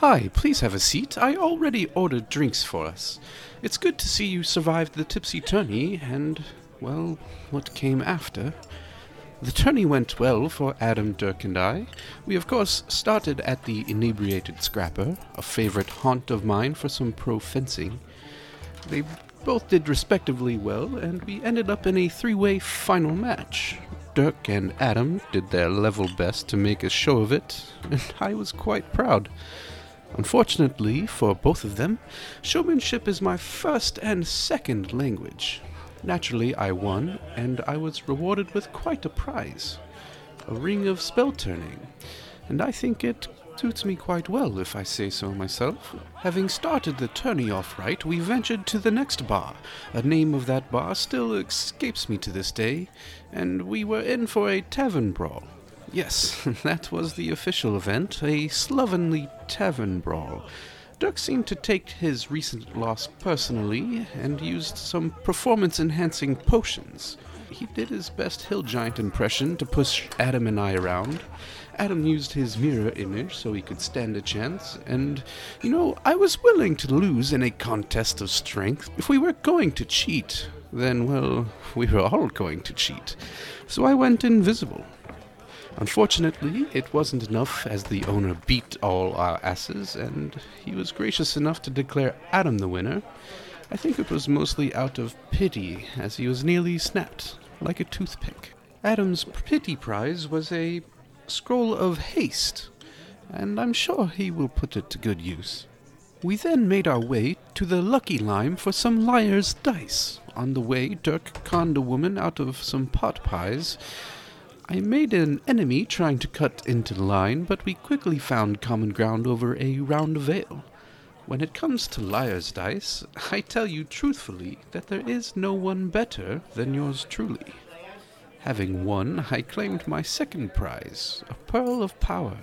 Hi, please have a seat. I already ordered drinks for us. It's good to see you survived the tipsy tourney and, well, what came after. The tourney went well for Adam, Dirk, and I. We, of course, started at the Inebriated Scrapper, a favorite haunt of mine for some pro fencing. They both did respectively well, and we ended up in a three way final match. Dirk and Adam did their level best to make a show of it, and I was quite proud. Unfortunately for both of them, showmanship is my first and second language. Naturally, I won, and I was rewarded with quite a prize a ring of spell turning, and I think it suits me quite well, if I say so myself. Having started the tourney off right, we ventured to the next bar. A name of that bar still escapes me to this day, and we were in for a tavern brawl. Yes, that was the official event, a slovenly tavern brawl. Dirk seemed to take his recent loss personally and used some performance enhancing potions. He did his best hill giant impression to push Adam and I around. Adam used his mirror image so he could stand a chance, and, you know, I was willing to lose in a contest of strength. If we were going to cheat, then, well, we were all going to cheat. So I went invisible. Unfortunately, it wasn't enough as the owner beat all our asses, and he was gracious enough to declare Adam the winner. I think it was mostly out of pity, as he was nearly snapped, like a toothpick. Adam's pity prize was a scroll of haste, and I'm sure he will put it to good use. We then made our way to the Lucky Lime for some liar's dice. On the way, Dirk conned a woman out of some pot pies, I made an enemy trying to cut into the line, but we quickly found common ground over a round of ale. When it comes to liar's dice, I tell you truthfully that there is no one better than yours truly. Having won, I claimed my second prize, a pearl of power.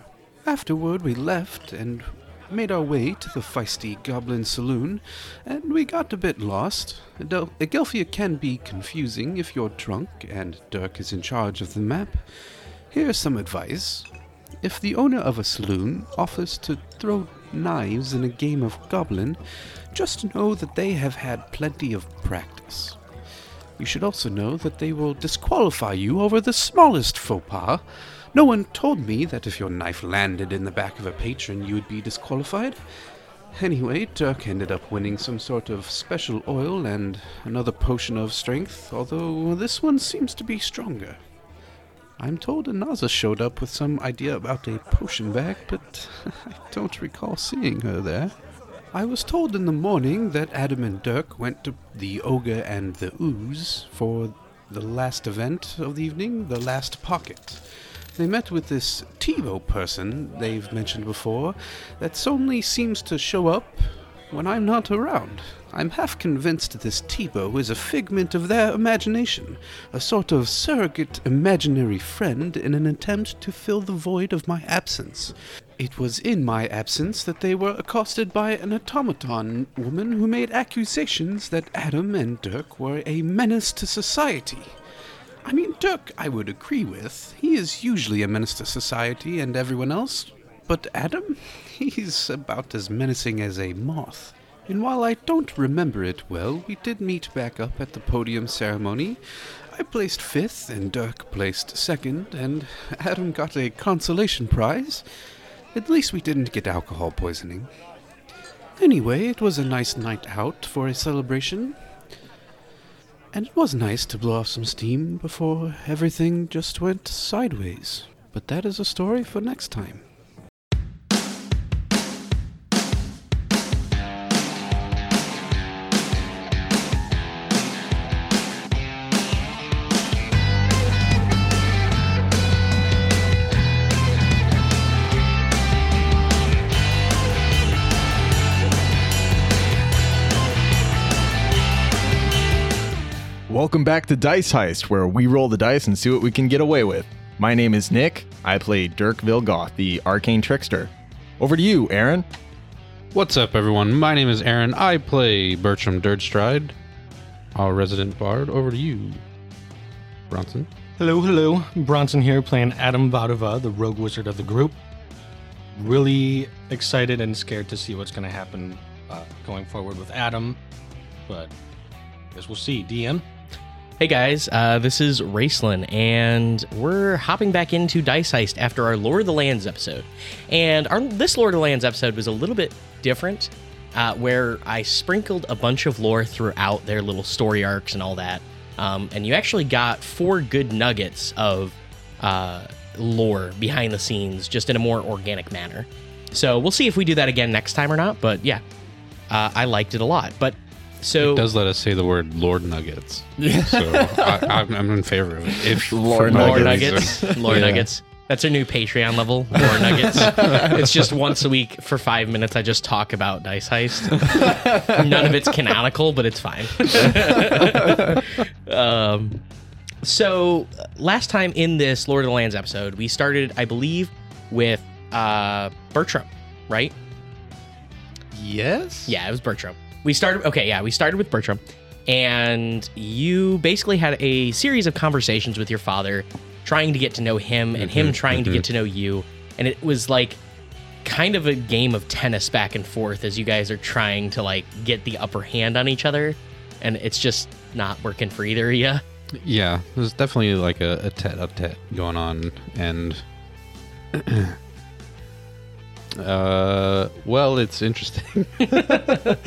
Afterward, we left and made our way to the feisty Goblin Saloon, and we got a bit lost. Adel- Adelphia can be confusing if you're drunk, and Dirk is in charge of the map. Here's some advice. If the owner of a saloon offers to throw knives in a game of Goblin, just know that they have had plenty of practice. You should also know that they will disqualify you over the smallest faux pas, no one told me that if your knife landed in the back of a patron, you would be disqualified. Anyway, Dirk ended up winning some sort of special oil and another potion of strength, although this one seems to be stronger. I'm told Anaza showed up with some idea about a potion bag, but I don't recall seeing her there. I was told in the morning that Adam and Dirk went to the Ogre and the Ooze for the last event of the evening, the last pocket. They met with this TiVo person they've mentioned before that only seems to show up when I'm not around. I'm half convinced this TiVo is a figment of their imagination, a sort of surrogate imaginary friend in an attempt to fill the void of my absence. It was in my absence that they were accosted by an automaton woman who made accusations that Adam and Dirk were a menace to society. I mean, Dirk, I would agree with. He is usually a menace to society and everyone else. But Adam? He's about as menacing as a moth. And while I don't remember it well, we did meet back up at the podium ceremony. I placed fifth, and Dirk placed second, and Adam got a consolation prize. At least we didn't get alcohol poisoning. Anyway, it was a nice night out for a celebration, and it was nice to blow off some steam before everything just went sideways. But that is a story for next time. Welcome back to Dice Heist, where we roll the dice and see what we can get away with. My name is Nick. I play Dirk Vilgoth, the arcane trickster. Over to you, Aaron. What's up, everyone? My name is Aaron. I play Bertram Dirtstride, our resident bard. Over to you, Bronson. Hello, hello. Bronson here playing Adam Vadova, the rogue wizard of the group. really excited and scared to see what's going to happen uh, going forward with Adam. But I guess we'll see. DM. Hey guys, uh, this is Raceland, and we're hopping back into Dice Heist after our Lord of the Lands episode. And our this Lord of the Lands episode was a little bit different, uh, where I sprinkled a bunch of lore throughout their little story arcs and all that. Um, and you actually got four good nuggets of uh, lore behind the scenes, just in a more organic manner. So we'll see if we do that again next time or not. But yeah, uh, I liked it a lot. But so It does let us say the word Lore Nuggets. Yeah. So I, I'm, I'm in favor of it. If Lord for no Lore other Nuggets. reason. Lore Yeah. Nuggets. That's our new Patreon level. Lore Nuggets. it's just once a week for five minutes. I just talk about Dice Heist. None of it's canonical, but it's fine. um, so last time in this Lord of the Lands episode, we started, I believe, with uh, Bertram, right? Yes? Yeah, it was Bertram. We started. Okay, yeah, we started with Bertram, and you basically had a series of conversations with your father, trying to get to know him, and him mm-hmm, trying to get mm-hmm. to know you, and it was like kind of a game of tennis back and forth as you guys are trying to like get the upper hand on each other, and it's just not working for either of you. Yeah, there's definitely like a, a tete-a-tete going on, and uh, well, it's interesting.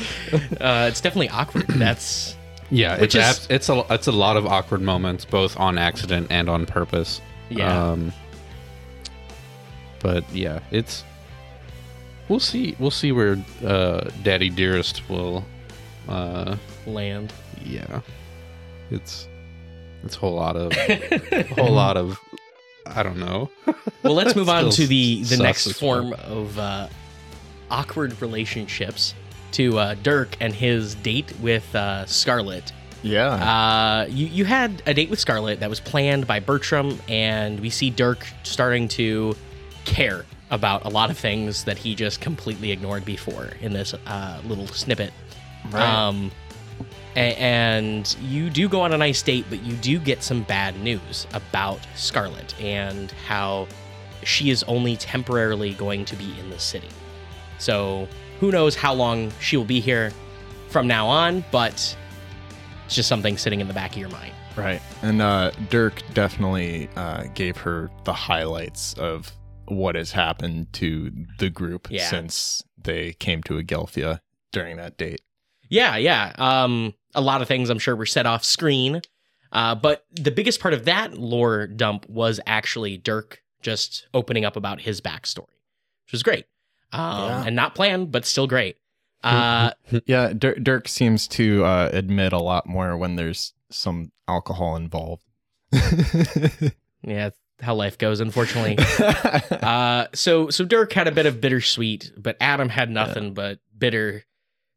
Uh, it's definitely awkward. That's yeah, it's is- abs- it's a it's a lot of awkward moments, both on accident and on purpose. yeah. Um, but yeah, it's we'll see we'll see where uh, Daddy Dearest will. Uh, land. yeah, it's it's a whole lot of a whole lot of I don't know. Well, let's move on to the the next form fuck. of uh, awkward relationships to uh, Dirk and his date with uh, Scarlet. Yeah. Uh, you you had a date with Scarlet that was planned by Bertram, and we see Dirk starting to care about a lot of things that he just completely ignored before in this uh, little snippet. Um, a- and you do go on a nice date, but you do get some bad news about Scarlet and how she is only temporarily going to be in the city. So who knows how long she will be here from now on, but it's just something sitting in the back of your mind. Right. And uh, Dirk definitely uh, gave her the highlights of what has happened to the group Yeah. since they came to Agelphia during that date. Yeah, yeah. Um, a lot of things I'm sure were set off screen. Uh, but the biggest part of that lore dump was actually Dirk just opening up about his backstory, which was great. Um, Yeah. and not planned, but still great. Uh, Yeah, Dirk, Dirk seems to uh, admit a lot more when there's some alcohol involved. yeah, it's how life goes, unfortunately. uh, so so Dirk had a bit of bittersweet, but Adam had nothing but bitter,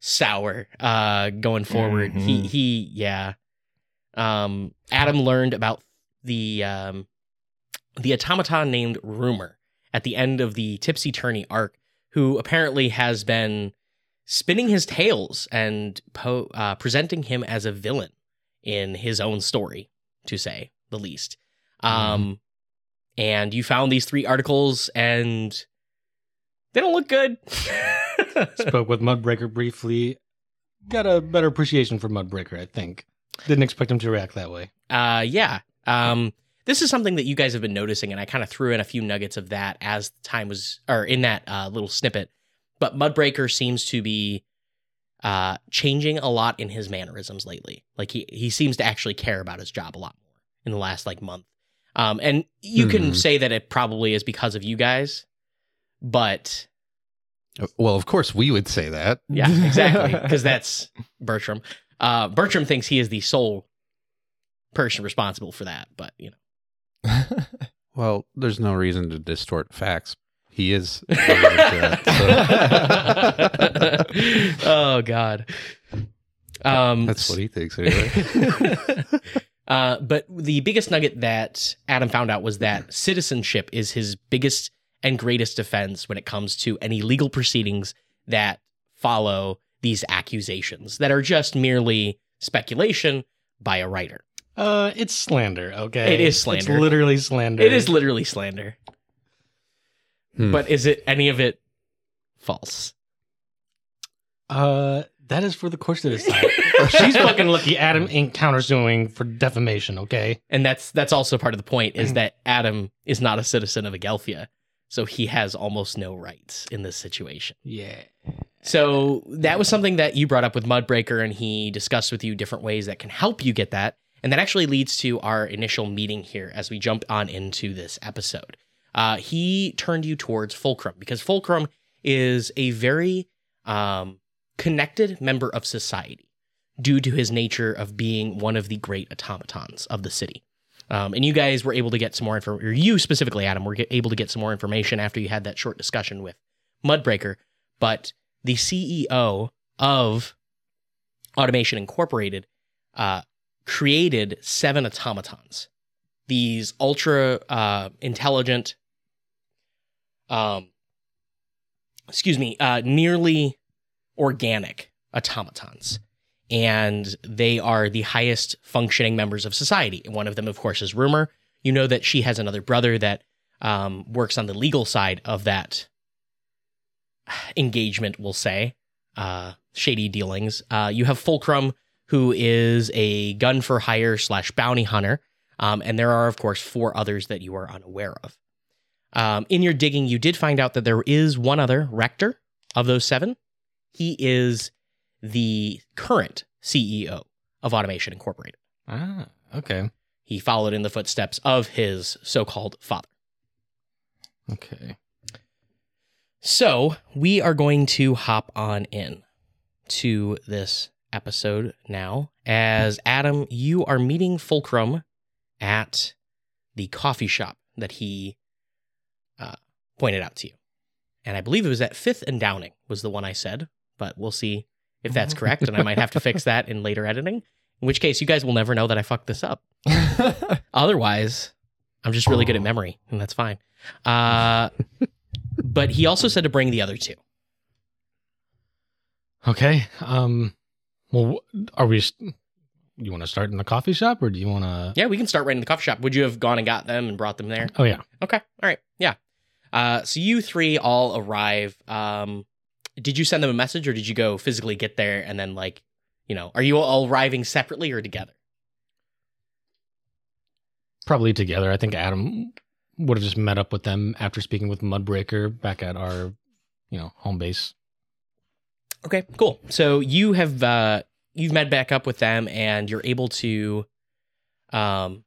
sour. Uh, going forward, he Mhm. he yeah. Um, Adam learned about the um, the automaton named Rumor at the end of the Tipsy Tourney arc, who apparently has been spinning his tales and po- uh, presenting him as a villain in his own story, to say the least. Um, and you found these three articles, and they don't look good. Spoke with Mudbreaker briefly. Got a better appreciation for Mudbreaker, I think. Didn't expect him to react that way. Uh, yeah. Um, this is something that you guys have been noticing, and I kind of threw in a few nuggets of that as time was, or in that uh, little snippet. But Mudbreaker seems to be uh, changing a lot in his mannerisms lately. Like he he seems to actually care about his job a lot more in the last like month. Um, and you can Hmm. say that it probably is because of you guys, but Well, of course we would say that. yeah, exactly, because that's Bertram. Uh, Bertram thinks he is the sole person responsible for that, but you know. Well, there's no reason to distort facts. He is. that, so oh God. Um, that's what he thinks anyway. uh, but the biggest nugget that Adam found out was that citizenship is his biggest and greatest defense when it comes to any legal proceedings that follow these accusations that are just merely speculation by a writer. Uh, it's slander, okay? It is slander. It's literally slander. It is literally slander. Hmm. But is it any of it false? Uh, that is for the course to decide. She's fucking lucky Adam ain't countersuing for defamation, okay? And that's that's also part of the point is that Adam is not a citizen of Agelphia, so he has almost no rights in this situation. Yeah. So that was something that you brought up with Mudbreaker, and he discussed with you different ways that can help you get that. And that actually leads to our initial meeting here as we jump on into this episode. Uh, he turned you towards Fulcrum because Fulcrum is a very um, connected member of society due to his nature of being one of the great automatons of the city. Um, and you guys were able to get some more information, or you specifically, Adam, were able to get some more information after you had that short discussion with Mudbreaker. But the CEO of Automation Incorporated uh, created seven automatons. These ultra uh, intelligent, um, excuse me, uh, nearly organic automatons. And they are the highest functioning members of society. One of them, of course, is Rumor. You know that she has another brother that um, works on the legal side of that engagement, we'll say, uh, shady dealings. Uh, you have Fulcrum, who is a gun for hire slash bounty hunter. Um, and there are, of course, four others that you are unaware of. Um, in your digging, you did find out that there is one other rector of those seven. He is the current CEO of Automation Incorporated. Ah, okay. He followed in the footsteps of his so called father. Okay. So we are going to hop on in to this episode now. As Adam, you are meeting Fulcrum at the coffee shop that he uh, pointed out to you. And I believe it was at Fifth and Downing was the one I said, but we'll see if that's correct. And I might have to fix that in later editing. In which case, you guys will never know that I fucked this up. Otherwise, I'm just really good at memory, and that's fine. Uh, but he also said to bring the other two. Okay. Um. Well, are we? You want to start in the coffee shop, or do you want to? Yeah, we can start right in the coffee shop. Would you have gone and got them and brought them there? Oh yeah. Okay. All right. Yeah. Uh, so you three all arrive. Um, did you send them a message or did you go physically get there and then like, you know, are you all arriving separately or together? Probably together. I think Adam would have just met up with them after speaking with Mudbreaker back at our, you know, home base. Okay, cool. So you have uh you've met back up with them and you're able to um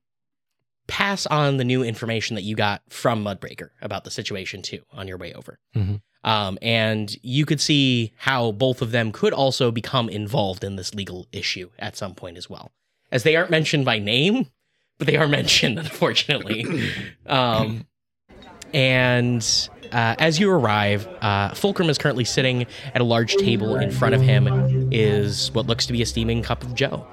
pass on the new information that you got from Mudbreaker about the situation too on your way over. Mhm. Um and you could see how both of them could also become involved in this legal issue at some point as well. As they aren't mentioned by name, but they are mentioned unfortunately. um and uh, as you arrive, uh, Fulcrum is currently sitting at a large table. In front of him is what looks to be a steaming cup of Joe.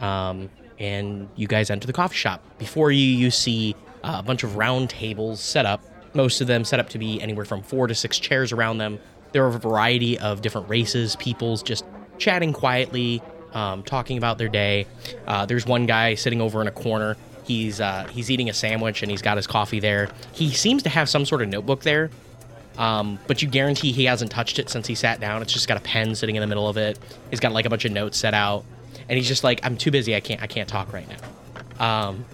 Um, and you guys enter the coffee shop. Before you, you see uh, a bunch of round tables set up. Most of them set up to be anywhere from four to six chairs around them. There are a variety of different races, peoples just chatting quietly, um, talking about their day. Uh, there's one guy sitting over in a corner. He's uh, he's eating a sandwich and he's got his coffee there. He seems to have some sort of notebook there, um, but you guarantee he hasn't touched it since he sat down. It's just got a pen sitting in the middle of it. He's got like a bunch of notes set out, and he's just like, "I'm too busy. I can't. I can't talk right now." Um,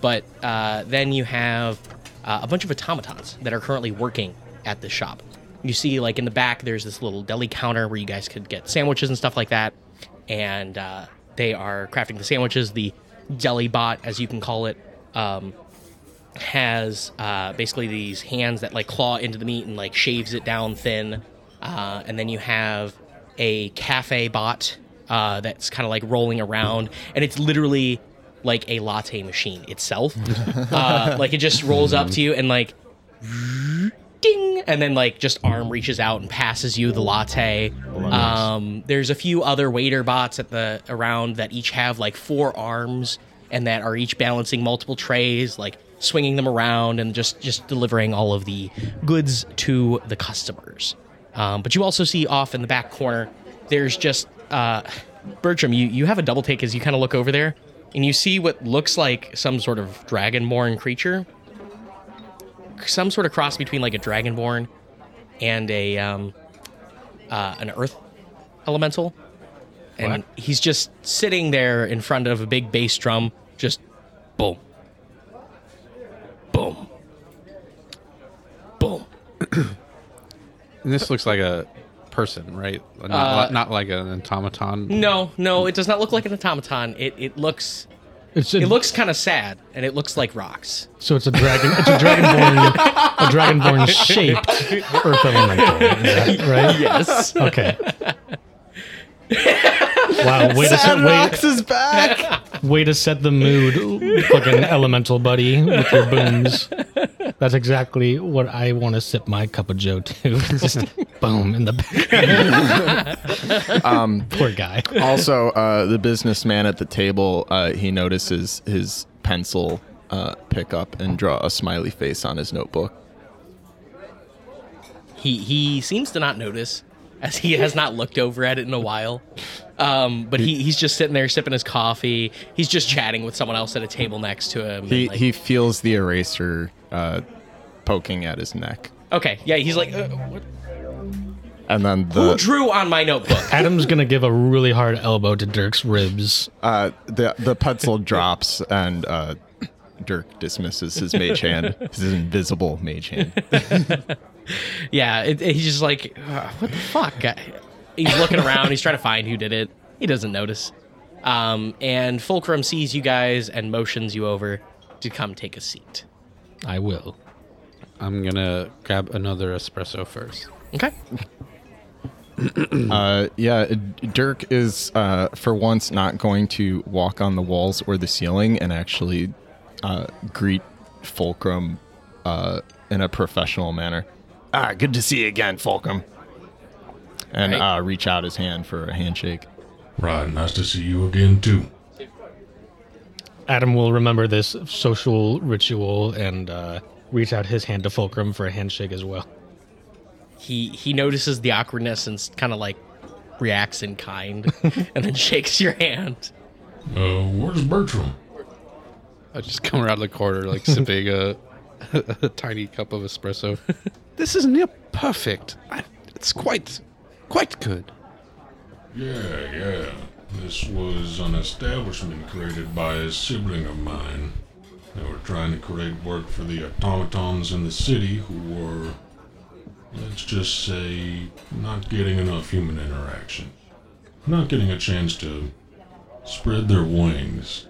but uh, then you have uh, a bunch of automatons that are currently working at the shop. You see, like in the back, there's this little deli counter where you guys could get sandwiches and stuff like that, and uh, they are crafting the sandwiches. The deli bot, as you can call it, um, has uh, basically these hands that like claw into the meat and like shaves it down thin. Uh, and then you have a cafe bot uh, that's kind of like rolling around, and it's literally like a latte machine itself. uh, like it just rolls up to you and like ding and then like just arm reaches out and passes you the latte. Um, there's a few other waiter bots at the around that each have like four arms and that are each balancing multiple trays like swinging them around and just just delivering all of the goods to the customers. Um, but you also see off in the back corner there's just uh, bertram you, you have a double take as you kind of look over there and you see what looks like some sort of dragonborn creature some sort of cross between like a dragonborn and a um, uh, an earth elemental, and What? he's just sitting there in front of a big bass drum, just boom, boom, boom. And this looks like a person, right? Not, Uh, not like an automaton. No, no, it does not look like an automaton. It it looks It's a, it looks kind of sad, and it looks like rocks. so it's a dragon. It's a dragonborn. a dragonborn shaped earth elemental. Is that right? Yes. Okay. Wow. Way to set Sandrox way, is back. way to set the mood, fucking elemental buddy with your booms. That's exactly what I want to sip my cup of Joe to. Just boom in the back. um, Poor guy. also, uh, the businessman at the table, uh, he notices his pencil uh, pick up and draw a smiley face on his notebook. He he seems to not notice, as he has not looked over at it in a while. Um, but he, he's just sitting there sipping his coffee. He's just chatting with someone else at a table next to him. He like- he feels the eraser uh, poking at his neck, okay, yeah, he's like, uh, what? and then the, who drew on my notebook? Adam's gonna give a really hard elbow to Dirk's ribs. uh, the the pencil drops and uh, Dirk dismisses his mage hand, his invisible mage hand. yeah, it, it- he's just like, uh, what the fuck? He's looking around. He's trying to find who did it. He doesn't notice. Um, and Fulcrum sees you guys and motions you over to come take a seat. I will. I'm gonna grab another espresso first. Okay. Uh, yeah, Dirk is uh, for once not going to walk on the walls or the ceiling and actually uh, greet Fulcrum uh, in a professional manner. Ah, good to see you again, Fulcrum. And Right. uh, reach out his hand for a handshake. Right, nice to see you again, too. Adam will remember this social ritual and uh, reach out his hand to Fulcrum for a handshake as well. He he notices the awkwardness and kind of like reacts in kind, and then shakes your hand. Uh, where's Bertram? I just come around the corner, like sipping a, a tiny cup of espresso. This is near perfect. I, it's quite, quite good. Yeah, yeah. This was an establishment created by a sibling of mine. They were trying to create work for the automatons in the city who were, let's just say, not getting enough human interaction. Not getting a chance to spread their wings.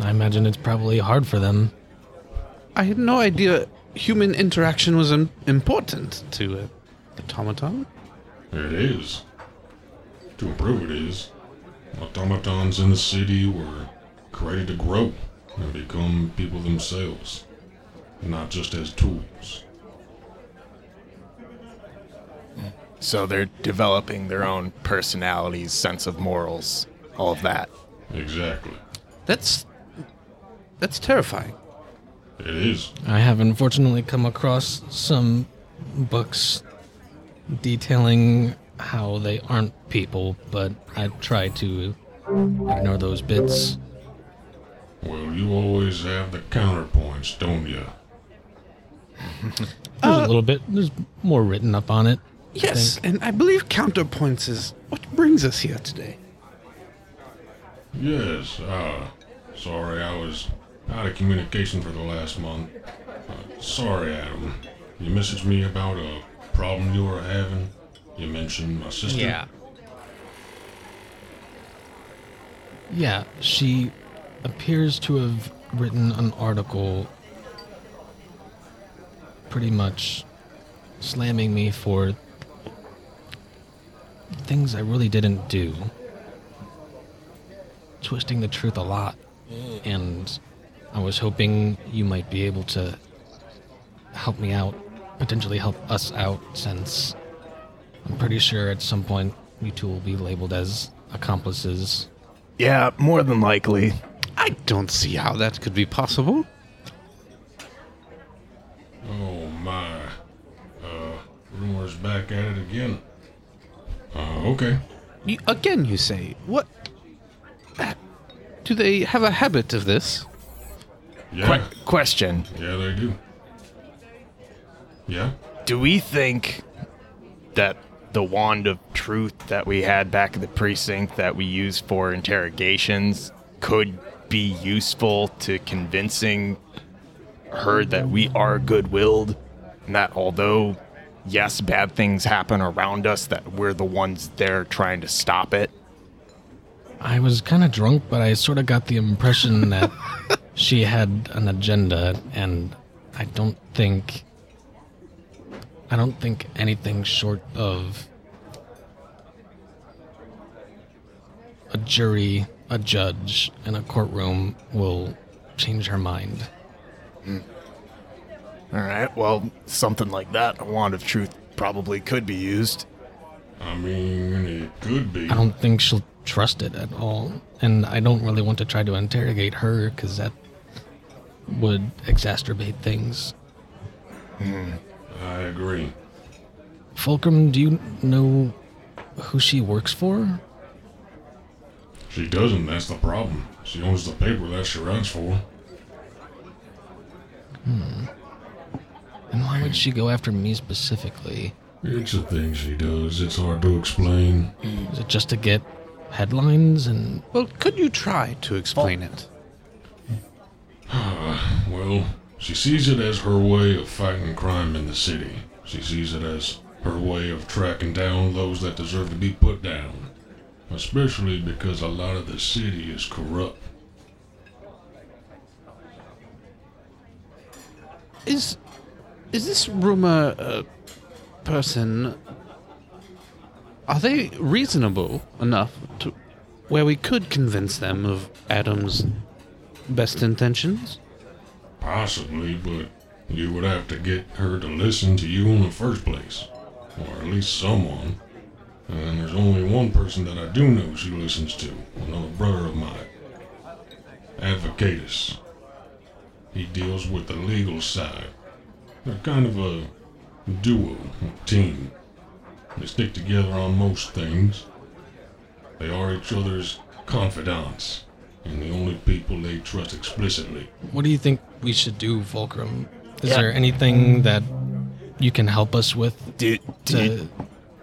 I imagine it's probably hard for them. I had no idea human interaction was im- important to uh, automaton. It is. To improve it is. Automatons in the city were created to grow and become people themselves, not just as tools. So they're developing their own personalities, sense of morals, all of that. Exactly. That's that's terrifying. It is. I have unfortunately come across some books detailing how they aren't people, but I try to ignore those bits. Well, you always have the counterpoints, don't you? There's a little bit, there's more written up on it. Yes, and I believe counterpoints is what brings us here today. Yes. Uh, sorry, I was out of communication for the last month. Uh, sorry, Adam. You messaged me about a problem you were having. You mentioned my sister. Yeah, Yeah, she appears to have written an article pretty much slamming me for things I really didn't do. Twisting the truth a lot. And I was hoping you might be able to help me out, potentially help us out, since I'm pretty sure at some point you two will be labeled as accomplices. Yeah, more than likely. I don't see how that could be possible. Oh my. Uh, rumor's back at it again. Uh, okay. You, again, you say what? Do they have a habit of this? Yeah, Que- question: yeah, they do. Yeah, Do we think that the wand of truth that we had back at the precinct that we used for interrogations could be useful to convincing her that we are good-willed? And that although yes bad things happen around us that we're the ones there trying to stop it? I was kind of drunk, but I sort of got the impression that she had an agenda, and I don't think. I don't think anything short of a jury, a judge, and a courtroom will change her mind. Hmm. all right well something like that a wand of truth probably could be used I mean, it could be. I don't think she'll trust it at all, and I don't really want to try to interrogate her because that would exacerbate things. I agree. Fulcrum, do you know who she works for? She doesn't. That's the problem. She owns the paper that she writes for. Hmm. And why would she go after me specifically? It's a thing she does. It's hard to explain. Is it just to get headlines and Well, could you try to explain it? Well, she sees it as her way of fighting crime in the city. She sees it as her way of tracking down those that deserve to be put down. Especially because a lot of the city is corrupt. Is is this rumor uh, person? Are they reasonable enough to where we could convince them of Adam's best intentions? Possibly, but you would have to get her to listen to you in the first place. Or at least someone. And there's only one person that I do know she listens to. Another brother of mine. Advocatus. He deals with the legal side. They're kind of a duo, a team. They stick together on most things. They are each other's confidants, and the only people they trust explicitly. what do you think we should do, Fulcrum? Is Yeah. there anything that you can help us with do, do you-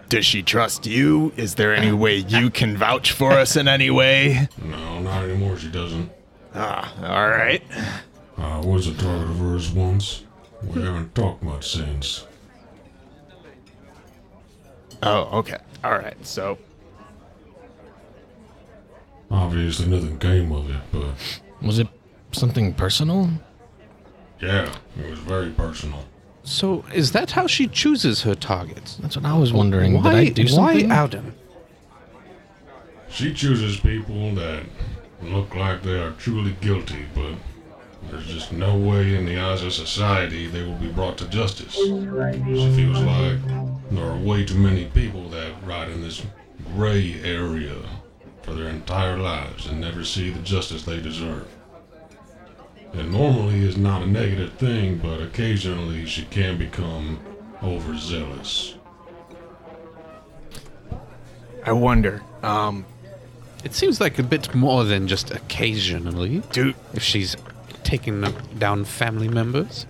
does she trust you is there any way you can vouch for us in any way No, not anymore, she doesn't. ah all right I was a target of hers once. We haven't talked much since. Oh, okay. All right. So, Obviously, nothing came of it, but was it something personal? yeah, it was very personal. So is that how she chooses her targets? That's what I was wondering. Why? Did I do why something? Adam? She chooses people that look like they are truly guilty, but there's just no way in the eyes of society they will be brought to justice. She feels like there are way too many people that ride in this gray area for their entire lives and never see the justice they deserve. It normally is not a negative thing, but occasionally she can become overzealous. I wonder. Um, It seems like a bit more than just occasionally. do If she's taking down family members.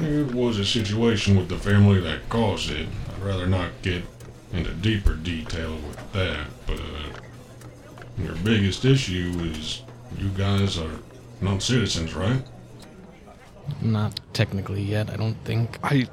It was a situation with the family that caused it. I'd rather not get into deeper detail with that, but uh, your biggest issue is you guys are not citizens, right? Not technically yet, I don't think. I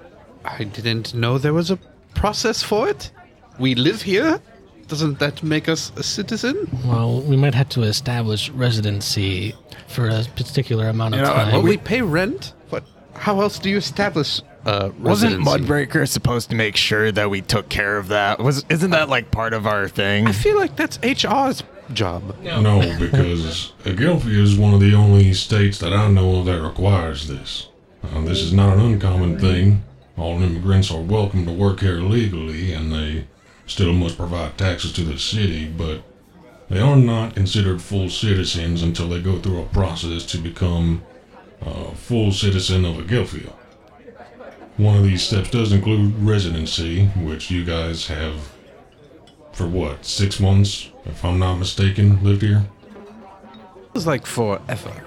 I didn't know there was a process for it. We live here. Doesn't that make us a citizen? Well, we might have to establish residency for a particular amount of You know, time. Well, we pay rent. What? How else do you establish uh, wasn't residency? Mudbreaker supposed to make sure that we took care of that? Was isn't that like part of our thing? I feel like that's HR's job. No, because Agelphia is one of the only states that I know of that requires this. Uh, this is not an uncommon thing. All immigrants are welcome to work here legally, and they still must provide taxes to the city, but they are not considered full citizens until they go through a process to become a full citizen of Agelphia. One of these steps does include residency, which you guys have for what, six months, if I'm not mistaken, lived here? It's like forever.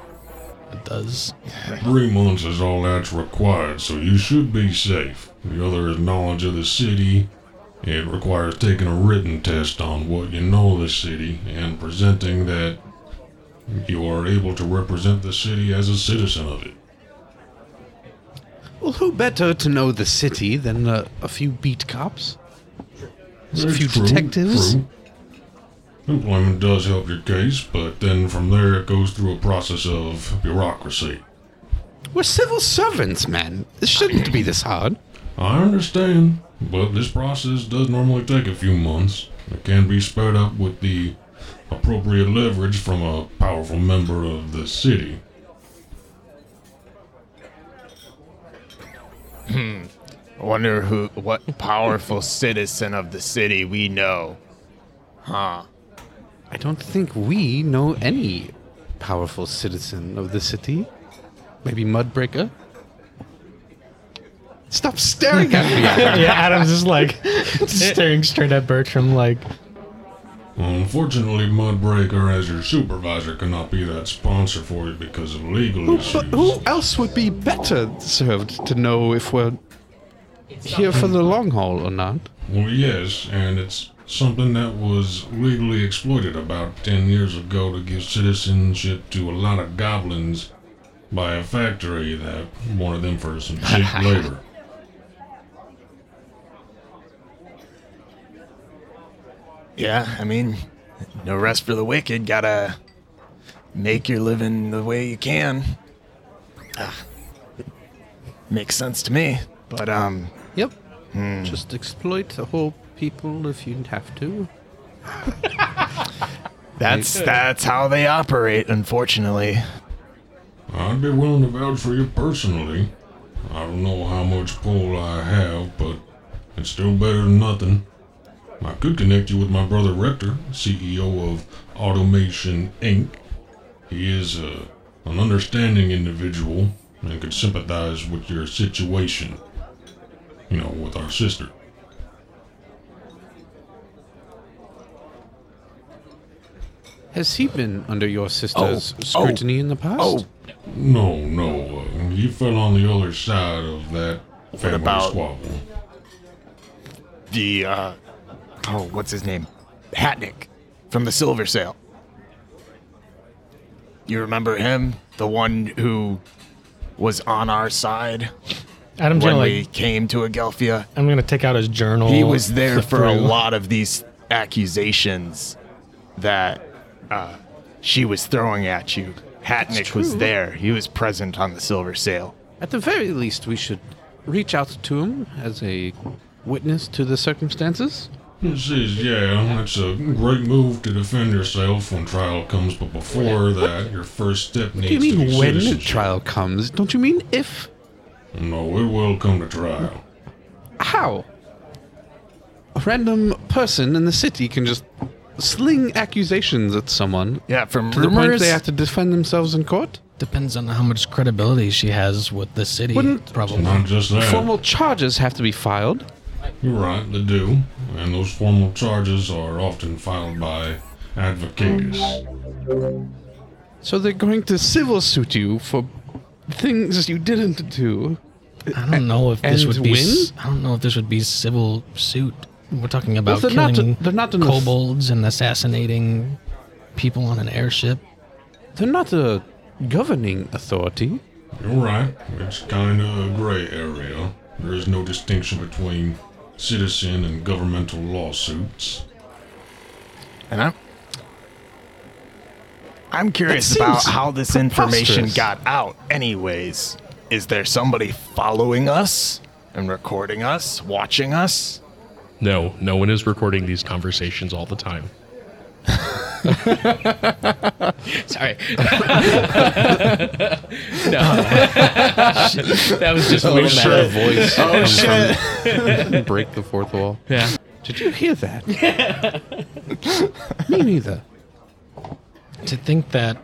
It does. Three months is all that's required, so you should be safe. The other is knowledge of the city. It requires taking a written test on what you know of the city and presenting that you are able to represent the city as a citizen of it. Well, who better to know the city than uh, a few beat cops? A few true, detectives? true. Employment does help your case, but then from there it goes through a process of bureaucracy. We're civil servants, man. This shouldn't be this hard. I understand, but this process does normally take a few months. It can be sped up with the appropriate leverage from a powerful member of the city. I wonder who, what powerful citizen of the city we know. Huh. I don't think we know any powerful citizen of the city. Maybe Mudbreaker? Stop staring at me. yeah, Adam's just like staring straight at Bertram, like, Unfortunately, Mudbreaker, as your supervisor, cannot be that sponsor for you because of legal Who, issues. but who else would be better served to know if we're here for the long haul or not? Well, yes, and it's something that was legally exploited about 10 years ago to give citizenship to a lot of goblins by a factory that wanted them for some cheap labor. Yeah, I mean, no rest for the wicked. Gotta make your living the way you can. Ah, makes sense to me. But um, Yep. Just exploit the whole people if you have to. that's that's how they operate. Unfortunately, I'd be willing to vouch for you personally. I don't know how much pull I have, but it's still better than nothing. I could connect you with my brother Rector, CEO of Automation Inc. He is uh, an understanding individual and could sympathize with your situation. You know, with our sister. Has he been under your sister's Oh, scrutiny in the past? oh. No, no, uh, he fell on the other side of that family about- squabble. the uh, oh, what's his name? Hatnick from the Silver Sail. You remember him? The one who was on our side Adam's when gonna we came to Agelphia. I'm gonna take out his journal. He was there flip for a lot of these accusations that uh, she was throwing at you. Hatnick was there. He was present on the Silver Sail. At the very least, we should reach out to him as a witness to the circumstances. This is, yeah, it's a great move to defend yourself when trial comes, but before that, your first step needs to be Do you to be mean when the citizenship. trial comes? Don't you mean if? No, it will come to trial. How? A random person in the city can just sling accusations at someone Yeah, from to the point rumors. they have to defend themselves in court? Depends on how much credibility she has with the city. Wouldn't- probably. Not just that. Formal charges have to be filed. You're right, they do. And those formal charges are often filed by advocatus. So they're going to civil suit you for things you didn't do. I don't know if this would be. win? s- I don't know if this would be civil suit. We're talking about they're not- killing they're not in the f- kobolds and assassinating people on an airship. They're not a governing authority. You're right, it's kind of a gray area. There is no distinction between citizen and governmental lawsuits. And I'm, I'm curious about how this information got out, anyways. Is there somebody following us and recording us, watching us? No, no one is recording these conversations all the time. Sorry. no. that was just a little meta. voice. Oh shit! Break the fourth wall. Yeah. Did you hear that? Me neither. To think that.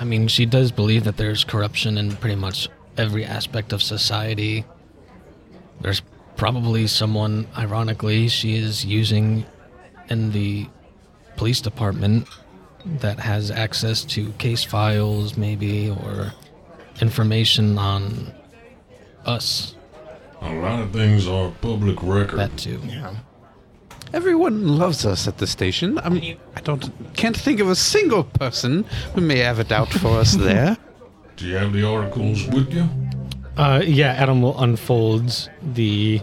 I mean, she does believe that there's corruption in pretty much every aspect of society. There's probably someone, ironically, she is using in the police department that has access to case files, maybe, or information on us. A lot of things are public record. That too. Yeah. Everyone loves us at the station. I'm, I don't can't think of a single person who may have a doubt for us there. Do you have the articles with you? Uh, yeah, Adam will unfold the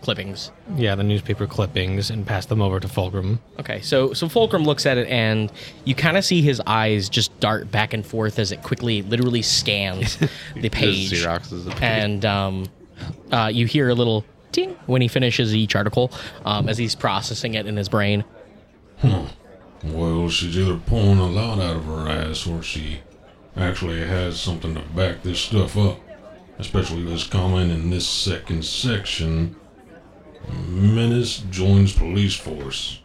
Clippings. yeah the newspaper clippings and pass them over to Fulcrum. Okay, so so Fulcrum looks at it and you kind of see his eyes just dart back and forth as it quickly, literally scans the page. Xeroxes the page. and um, uh, you hear a little ting when he finishes each article um, as he's processing it in his brain. Hmm. Well, she's either pulling a lot out of her ass or she actually has something to back this stuff up. Especially this comment in this second section. Menace joins police force.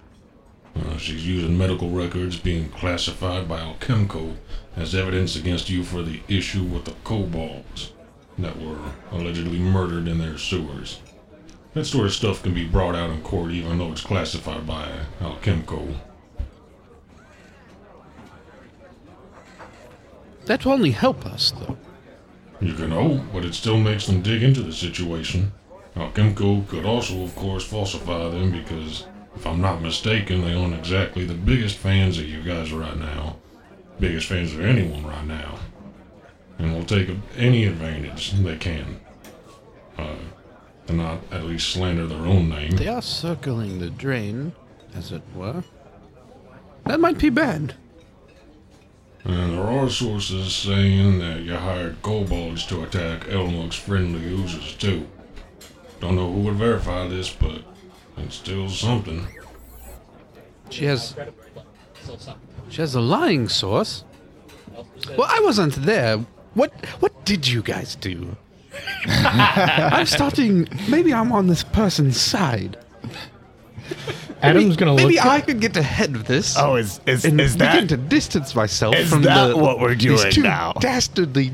Uh, she's using medical records being classified by Alchemco as evidence against you for the issue with the kobolds that were allegedly murdered in their sewers. That sort of stuff can be brought out in court even though it's classified by Alchemco. That will only help us, though. You can hope, but it still makes them dig into the situation. Alchemco could also, of course, falsify them because, if I'm not mistaken, they aren't exactly the biggest fans of you guys right now. Biggest fans of anyone right now. And will take any advantage they can. Uh, to not at least slander their own name. They are circling the drain, as it were. That might be bad. And there are sources saying that you hired kobolds to attack Elmuk's friendly users too. Don't know who would verify this, but it's still something. She has. She has a lying source. Well, I wasn't there. What What did you guys do? I'm starting. Maybe I'm on this person's side. Adam's maybe, gonna look. Maybe at- I could get ahead of this. Oh, is is and is begin that to distance myself is from that the, what we're these doing two now? dastardly,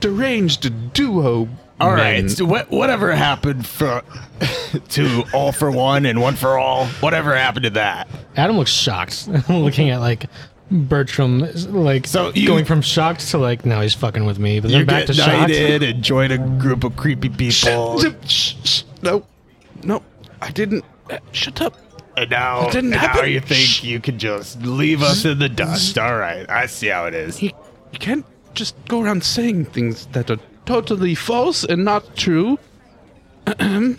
deranged duo. All right? So what whatever happened for to all for one and one for all? Whatever happened to that? Adam looks shocked, looking at like Bertram, like So you- going from shocked to like now he's fucking with me, but then You back get to shocked. knighted and join a group of creepy people, Shh, shh, shh, no, no, I didn't. Uh, shut up. and now, It didn't now happen. you think Shh. you can just leave us in the dust? All right, I see how it is. You, you can't just go around saying things that are totally false and not true.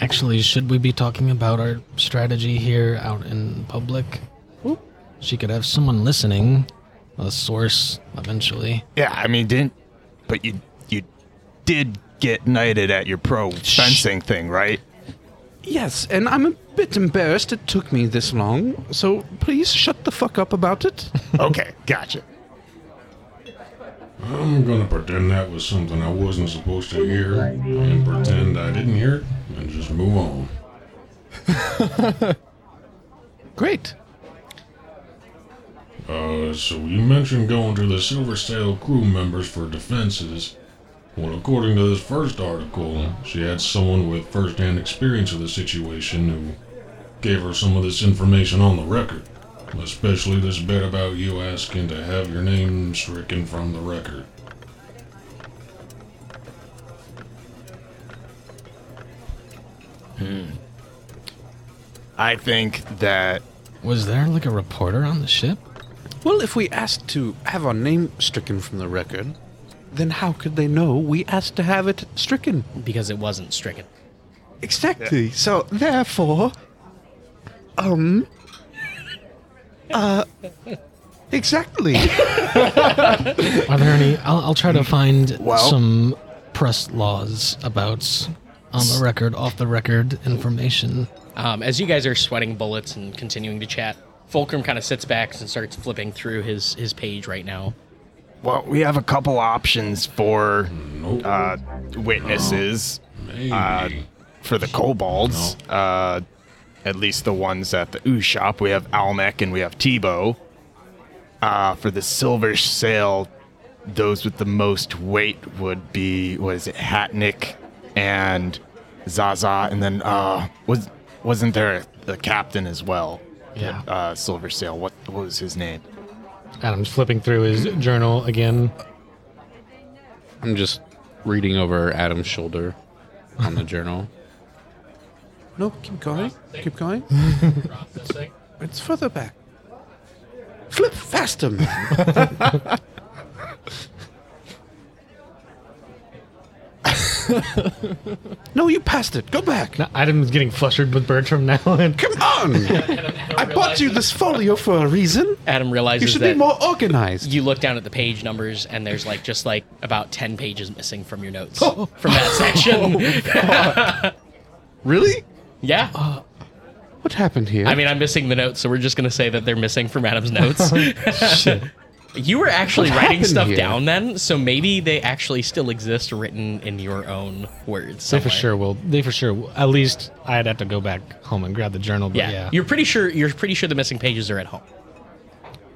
Actually, should we be talking about our strategy here out in public? She could have someone listening, a source eventually. Yeah, I mean, didn't but you you did get knighted at your pro fencing thing, right? Yes, and I'm a bit embarrassed it took me this long, so please shut the fuck up about it. Okay, gotcha. I'm gonna pretend that was something I wasn't supposed to hear, and pretend I didn't hear it, and just move on. Great. Uh, so you mentioned going to the Silver Sail crew members for defenses. Well, according to this first article, she had someone with first-hand experience of the situation who gave her some of this information on the record. Especially this bit about you asking to have your name stricken from the record. Hmm. I think that Was there like a reporter on the ship? Well, if we asked to have our name stricken from the record, then how could they know we asked to have it stricken? because it wasn't stricken. Exactly. So therefore, um, uh, exactly. Are there any? I'll, I'll try to find Well- some press laws about on the record, off the record information. Um, as you guys are sweating bullets and continuing to chat, Fulcrum kind of sits back and starts flipping through his his page right now. well, we have a couple options for Nope. uh, witnesses Maybe. uh, for the kobolds. Uh, at least the ones at the ooh shop. We have Almec and we have Tebow. Uh, for the Silver Sail, those with the most weight would be what is it, Hatnick and Zaza, and then uh, was wasn't there a, a captain as well? Yeah. uh, Silver Sail. What, what was his name? Adam's flipping through his journal again. I'm just reading over Adam's shoulder on the journal. No, keep going. Keep going. It's further back. Flip faster, man. no, you passed it. Go back. Now, Adam's getting flustered with Bertram now. And Come on. I bought you this folio for a reason. Adam realizes You should that be more organized. you look down at the page numbers and there's like just like about 10 pages missing from your notes from that section. Oh, really? Yeah. Uh, what happened here? I mean, I'm missing the notes, so we're just going to say that they're missing from Adam's notes. You were actually What writing happened stuff here? down then, so maybe they actually still exist written in your own words. they for somewhere. sure will. They for sure. will- At least I'd have to go back home and grab the journal. But Yeah. yeah, You're pretty sure you're pretty sure the missing pages are at home.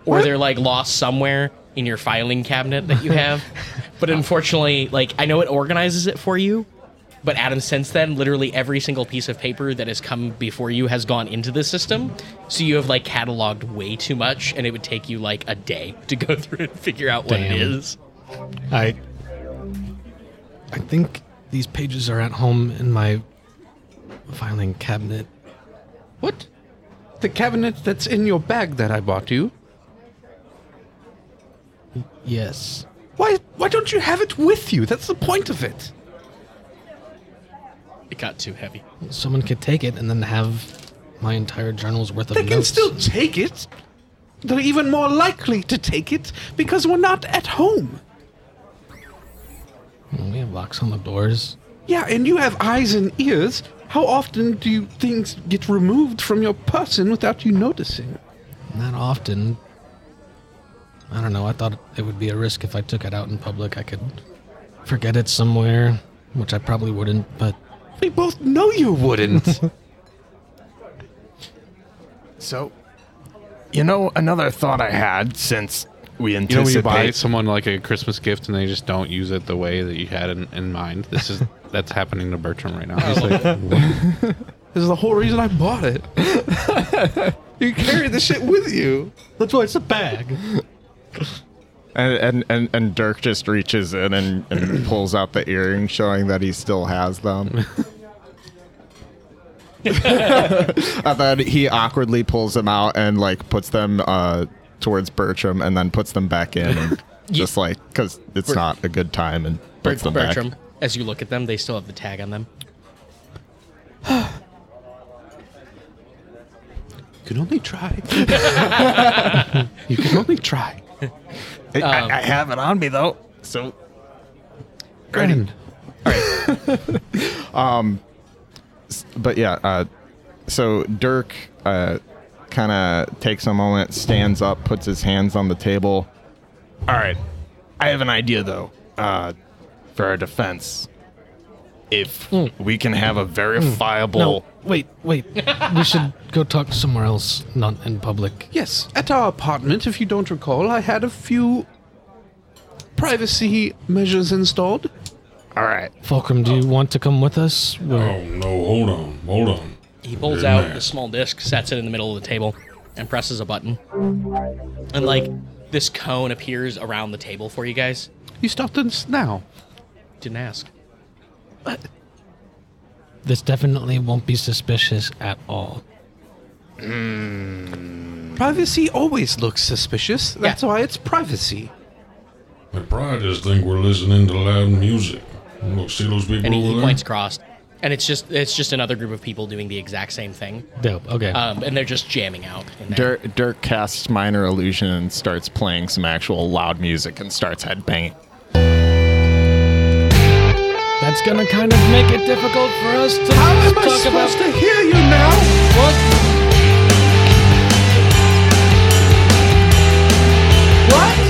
Or they're like lost somewhere in your filing cabinet that you have. but unfortunately, like I know it organizes it for you, but Adam since then literally every single piece of paper that has come before you has gone into the system. So you have like cataloged way too much and it would take you like a day to go through and figure out what it Damn. is. I. I think these pages are at home in my filing cabinet. what? The cabinet that's in your bag that I bought you. Yes. Why? Why don't you have it with you? That's the point of it. It got too heavy. Someone could take it and then have my entire journal's worth of They can still take it. They're even more likely to take it because we're not at home. We have locks on the doors. Yeah, and you have eyes and ears. How often do you things get removed from your person without you noticing? Not often. I don't know. I thought it would be a risk if I took it out in public. I could forget it somewhere, which I probably wouldn't, but We both know you wouldn't. So, you know, another thought I had since we You know when you buy someone like a Christmas gift and they just don't use it the way that you had in, in mind? This is that's happening to Bertram right now. Oh. He's like, "What?" this is the whole reason I bought it. you carry the shit with you. that's why it's a bag. And, and, and, and Dirk just reaches in and, and pulls out the earring, showing that he still has them. and then he awkwardly pulls them out and like puts them uh, towards Bertram, and then puts them back in, and just like because it's Bert- not a good time, and Bert- puts them Bertram, back. as you look at them, they still have the tag on them. You can only try. you can only try. I, I, I have it on me though, so Granted. But yeah, uh, so Dirk uh, kind of takes a moment, stands up, puts his hands on the table. All right, I have an idea though uh, for our defense. If we can have a verifiable, No, wait, wait. we should go talk somewhere else, not in public. Yes, at our apartment, if you don't recall, I had a few privacy measures installed. All right, Fulcrum, do you want to come with us? We're- Oh no, hold on, hold on. He pulls out man. the small disc, sets it in the middle of the table, and presses a button. And like this cone appears around the table for you guys. You stopped this now. Didn't ask. This definitely won't be suspicious at all. Hmm. Privacy always looks suspicious. That's Yeah. why it's privacy. They probably just think we're listening to loud music. Look, see those people And he, over he there? points across, and it's just it's just another group of people doing the exact same thing. Dope. Okay. Um, and they're just jamming out. In there. Dirk, Dirk casts minor illusion and starts playing some actual loud music and starts headbanging. That's gonna kind of make it difficult for us to How am I talk supposed about. to hear you now? What? What? What?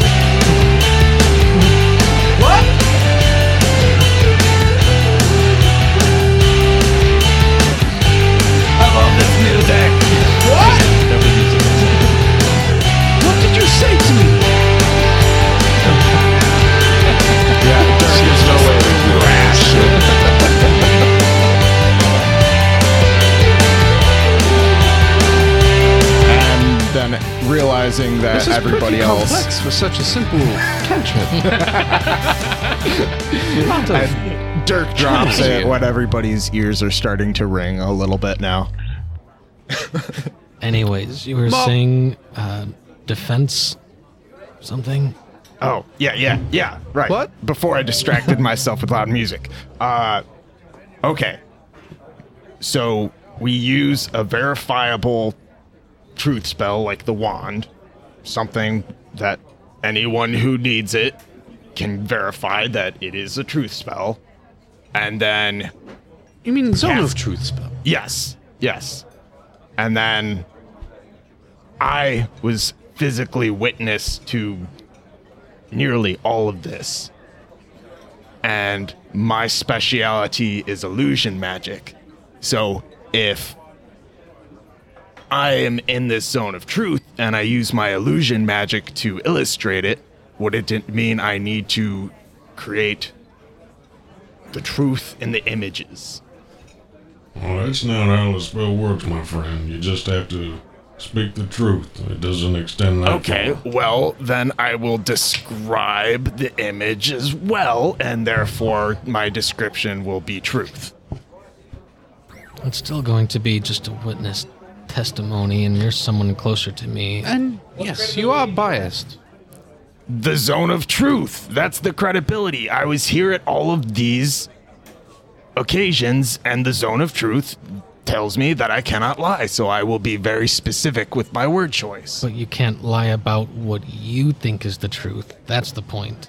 Realizing that This is everybody pretty else. complex for such a simple cantrip. Lot of- And Dirk drops Trying. it when everybody's ears are starting to ring a little bit now. Anyways, you were Mom. saying uh, defense something? Oh, yeah, yeah, yeah, right. What? Before I distracted myself with loud music. Uh, okay. So we use a verifiable truth spell like the wand, something that anyone who needs it can verify that it is a truth spell. And then, you mean zone of truth spell? yes, yes. And then I was physically witness to nearly all of this. And my speciality is illusion magic. So if I am in this zone of truth and I use my illusion magic to illustrate it, would it mean I need to create the truth in the images? Well, that's not how the spell works, my friend. You just have to speak the truth. It doesn't extend that Okay, far. well, then I will describe the image as well, and therefore my description will be truth. It's still going to be just a witness testimony, and you're someone closer to me. And yes, you are biased. The zone of truth. That's the credibility. I was here at all of these occasions, and the zone of truth tells me that I cannot lie, so I will be very specific with my word choice. But you can't lie about what you think is the truth. That's the point.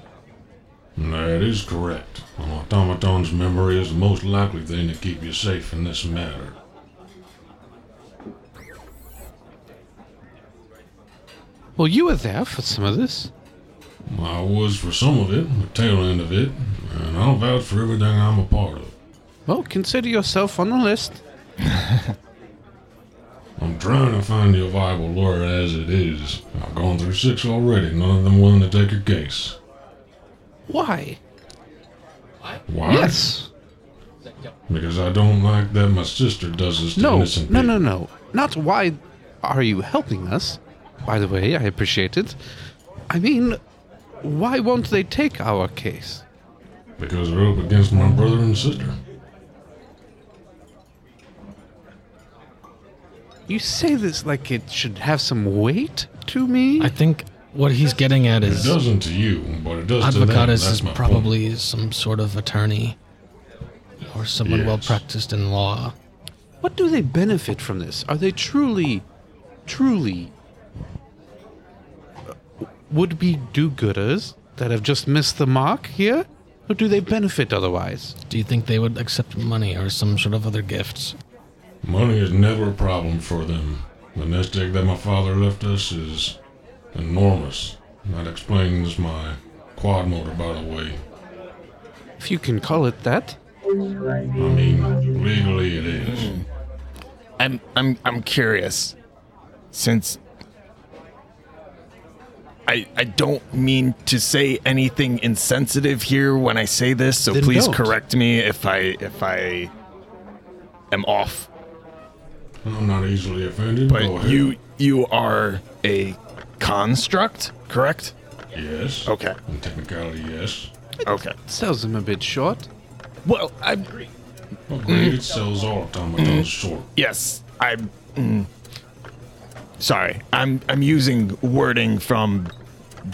That is correct. An automaton's memory is the most likely thing to keep you safe in this matter. Well, you were there for some of this. I was for some of it, the tail end of it, and I'll vouch for everything I'm a part of. Well, consider yourself on the list. I'm trying to find you a viable lawyer as it is. I've gone through six already, none of them willing to take your case. Why? Why? Yes. Because I don't like that my sister does this to No, innocent no, no, no. Not why are you helping us? By the way, I appreciate it. I mean, why won't they take our case? Because they're up against my brother and sister. You say this like it should have some weight to me? I think what he's getting at It is doesn't to you, but it does to them. Advocatus That's is my point. probably some sort of attorney or someone Yes. well practiced in law. What do they benefit from this? Are they truly, truly would be do gooders that have just missed the mark here? Or do they benefit otherwise? Do you think they would accept money or some sort of other gifts? Money is never a problem for them. The nest egg that my father left us is enormous. That explains my quad motor, by the way. If you can call it that. I mean, legally it is. I'm I'm I'm curious. Since I I don't mean to say anything insensitive here when I say this, so Then please don't. correct me if I if I am off. I'm not easily offended. Go But ahead. you you are a construct, correct? Yes. Okay. In technicality, yes. Okay. Sells them a bit short. Well, I agree. Agreed, it sells all automatons short. yes, I'm mm, sorry. I'm I'm using wording from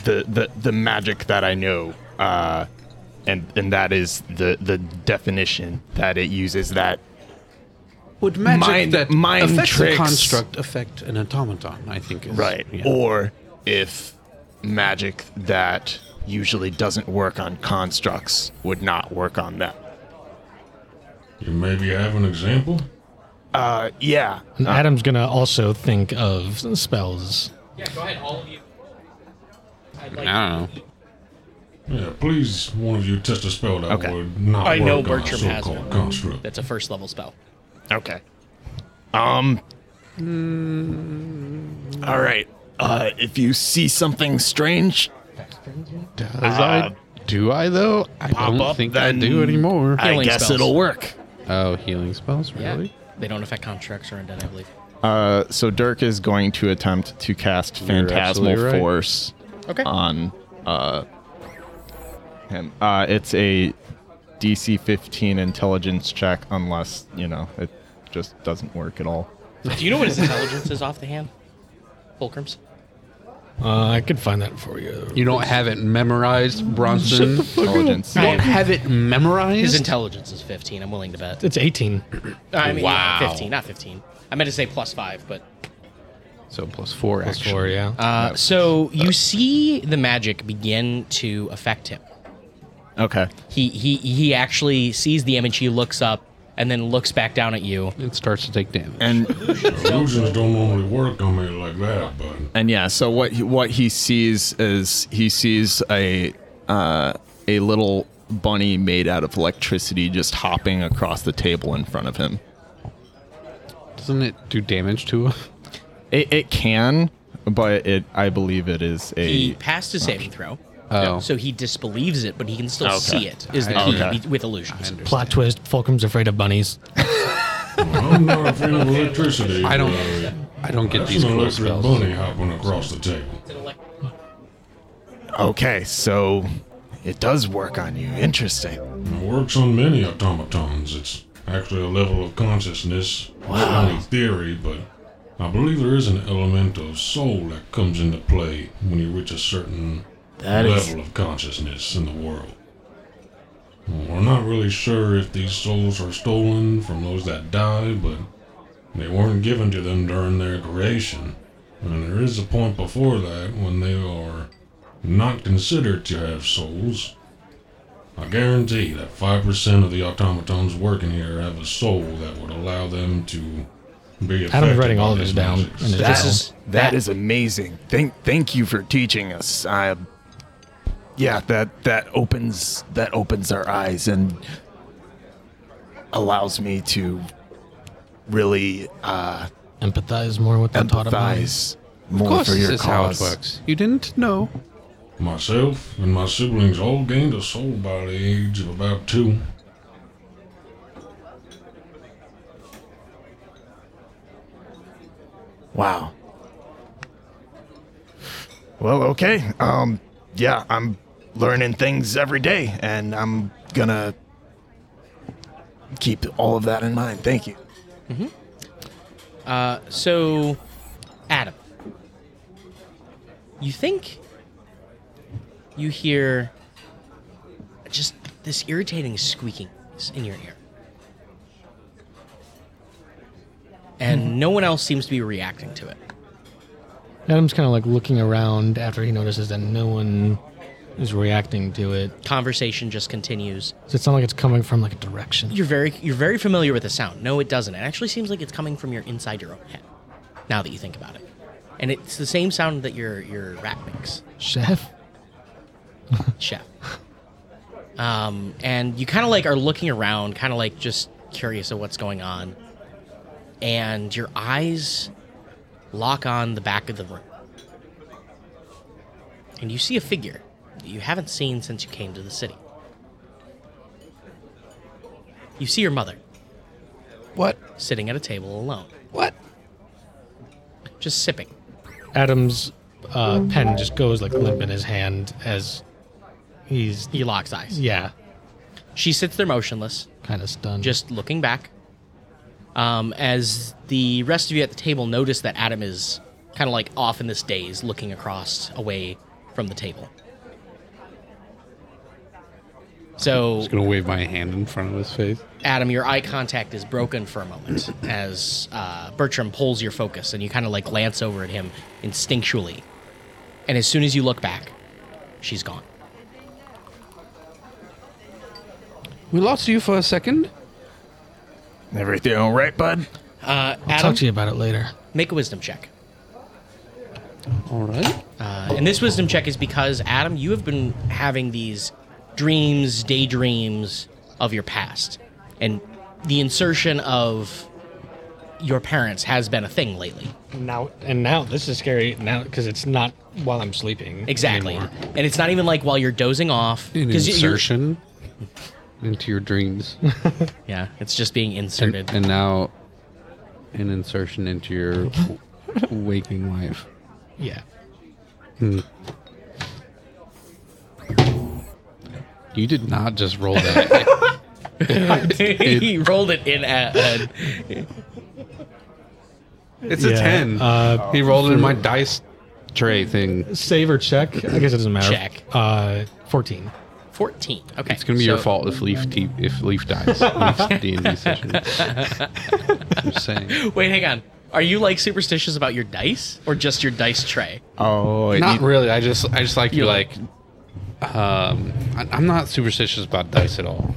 the the the magic that I know. Uh and and that is the the definition that it uses that Would magic Mind- that mind affects tricks. a construct affect an automaton? I think is right yeah. or if magic that usually doesn't work on constructs would not work on them. You maybe have an example? Uh yeah. And Adam's gonna also think of spells. Yeah, go ahead, all of you. I don't know. Yeah, please, one of you test a spell that Okay. would not I work know on a Bertram has so-called one. construct. That's a first level spell. Okay. Um. All right. Uh, if you see something strange, Does I? Do I though? I don't up, think I then do anymore. I Healing guess spells. it'll work. Oh, healing spells, really? They don't affect constructs or undead, I believe. Uh, so Dirk is going to attempt to cast You're Phantasmal absolutely right. Force Okay. on uh, him. Uh, it's a DC 15 intelligence check, unless you know it just doesn't work at all. Do you know what his intelligence is off the hand? Fulcrum's? Uh, I could find that for you. You don't have it memorized, Bronson. Intelligence. You don't have it memorized. His intelligence is 15. I'm willing to bet. It's 18. I mean, Wow. 15, not 15. I meant to say plus five, but so plus four. Plus actually. four, yeah. uh, so you see the magic begin to affect him. Okay. He he he actually sees the image. He looks up and then looks back down at you. It starts to take damage. And Illusions don't normally work on me like that, but and yeah, so what he, what he sees is he sees a uh, a little bunny made out of electricity just hopping across the table in front of him. Doesn't it do damage to him? It, it can, but it I believe it is a He passed his saving throw. Oh. So he disbelieves it, but he can still Okay. see it. Is the key Okay. be- with illusions. Plot twist: Fulcrum's afraid of bunnies. I'm not afraid of electricity. I don't. Uh, I don't get That's these an cool electric spells. bunny hopping across the table. Okay, so it does work on you. Interesting. It works on many automatons. It's actually a level of consciousness. It's only theory, but I believe there is an element of soul that comes into play when you reach a certain That is- level of consciousness in the world. We're not really sure if these souls are stolen from those that die, but they weren't given to them during their creation. And there is a point before that when they are not considered to have souls. I guarantee that 5% of the automatons working here have a soul that would allow them to be affected Adam's writing all of this this down magic. in his That journal. is that is amazing. Thank thank you for teaching us. I yeah, that that opens that opens our eyes and allows me to really uh Empathize more with the thought of mine. Of more course, for your this is how it cause. works. You didn't know. Myself and my siblings all gained a soul by the age of about two. Wow. Well, okay. Um yeah, I'm learning things every day and I'm gonna keep all of that in mind. Thank you. Uh, so, Adam, you think you hear just this irritating squeaking in your ear. And no one else seems to be reacting to it. Adam's kind of like looking around after he notices that no one is reacting to it. Conversation just continues. Does it sound like it's coming from like a direction? You're very you're very familiar with the sound. No, it doesn't. It actually seems like it's coming from your inside your own head. Now that you think about it. And it's the same sound that your your rat makes. Chef? chef. Um, and you kind of like are looking around, kind of like just curious of what's going on. And your eyes lock on the back of the room. And you see a figure that you haven't seen since you came to the city. You see your mother What? sitting at a table alone, What? just sipping. Adam's uh, pen just goes like limp in his hand as he's He locks eyes. yeah, She sits there motionless, kind of stunned. just looking back. Um, as the rest of you at the table notice that Adam is kind of like off in this daze, looking across away from the table. So, Just gonna wave my hand in front of his face. Adam, your eye contact is broken for a moment as uh, Bertram pulls your focus, and you kind of like glance over at him instinctually. And as soon as you look back, she's gone. We lost you for a second. Everything all right, bud? Uh, I'll Adam, talk to you about it later. make a wisdom check. All right. Uh, and this wisdom check is because Adam, you have been having these dreams, daydreams of your past, and the insertion of your parents has been a thing lately. Now and now this is scary now because it's not while I'm sleeping. Exactly, anymore. and it's not even like while you're dozing off. An 'cause insertion into your dreams, Yeah, it's just being inserted. and now an insertion into your waking life. Yeah. Hmm. You did not just roll that. he rolled it in at. Uh, it's a Yeah, ten. uh, he rolled it in my dice tray thing. Save or check? I guess it doesn't matter. Check. Uh, 14. 14. Okay. It's gonna be your so- fault if Leaf t- if Leaf dies. Leaf's D and D session. I'm saying. Wait, hang on. Are you like superstitious about your dice or just your dice tray? Oh, it Not need- really. I just I just like to You like. Um, I, I'm not superstitious about dice at all,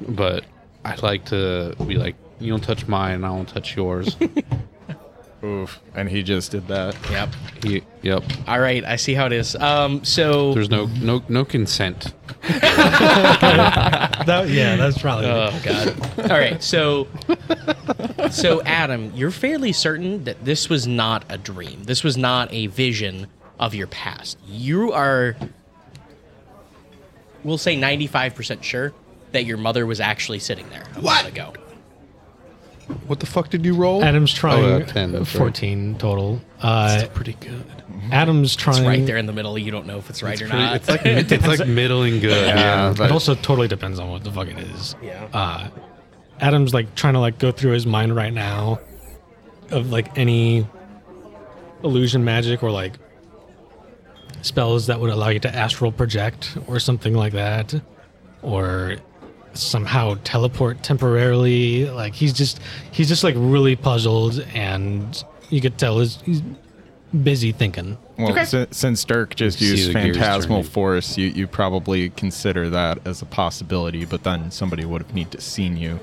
but I like to be like, you don't touch mine, I won't touch yours. oof, and he just did that. Yep. He- yep. All right, I see how it is. Um, so There's no no no consent. That, yeah, that's probably. Oh God! All right, so so Adam, you're fairly certain that this was not a dream. This was not a vision of your past. You are, we'll say, 95 percent sure that your mother was actually sitting there a while ago. What the fuck did you roll? Adam's trying Oh, uh, 10, that's right. 14 total. Uh, pretty good. Adam's trying. It's right there in the middle. You don't know if it's right or Pretty- not. it's like mid- it's like middling good. Yeah. It but also totally depends on what the fuck it is. Yeah. Uh, Adam's like trying to like go through his mind right now of like any illusion magic or like spells that would allow you to astral project or something like that or somehow teleport temporarily like he's just he's just like really puzzled and you could tell he's, he's busy thinking well, Okay. si- since Dirk just used the phantasmal force, you, you probably consider that as a possibility. But then somebody would have need to seen you.